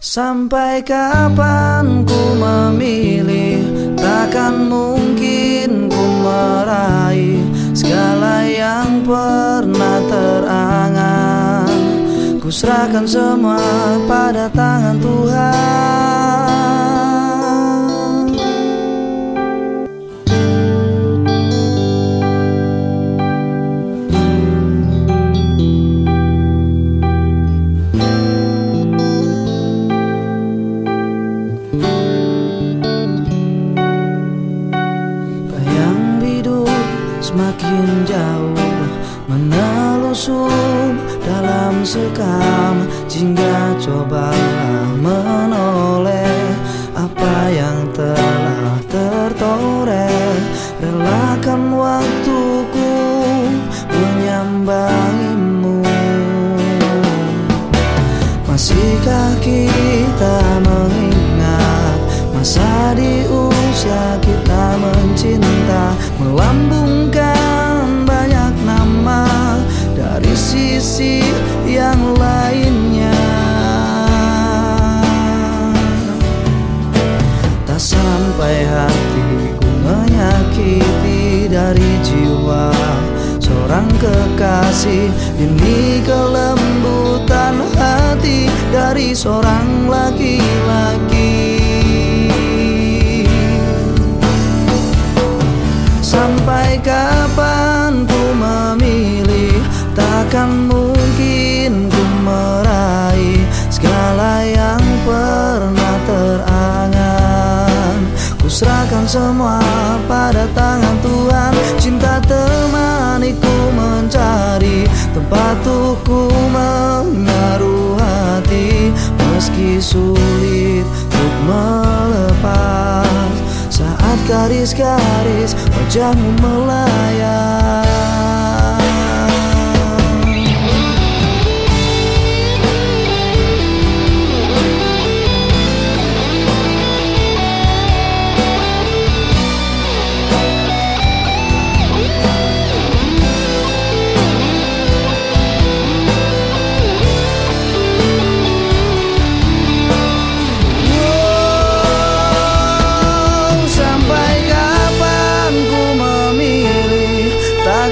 Sampai kapan ku memilih? Takkan mungkin ku meraih Segala yang pernah terangan. Ku serahkan semua pada tangan Tuhan semakin jauh Menelusup dalam sekam Jingga coba menoleh Apa yang telah tertoreh. Relakan waktuku menyambangimu. Masihkah kita di usia kita mencinta Melambungkan banyak nama Dari sisi yang lainnya. Tak sampai hatiku menyakiti dari jiwa Seorang kekasih Ini kelembutan hati Dari seorang laki-laki Sampai kapan ku memilih? Takkan mungkin ku meraih Segala yang pernah terangan. Ku serahkan semua pada tangan Tuhan. Cinta temaniku mencari Tempat ku menaruh hati. Meski sulit untuk melepas Saat garis-garis wajahmu melayang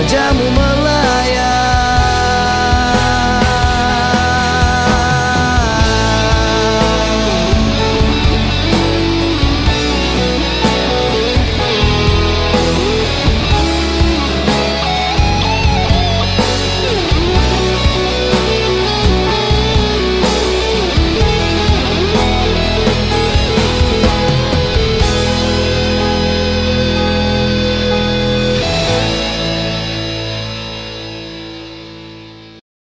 wajahmu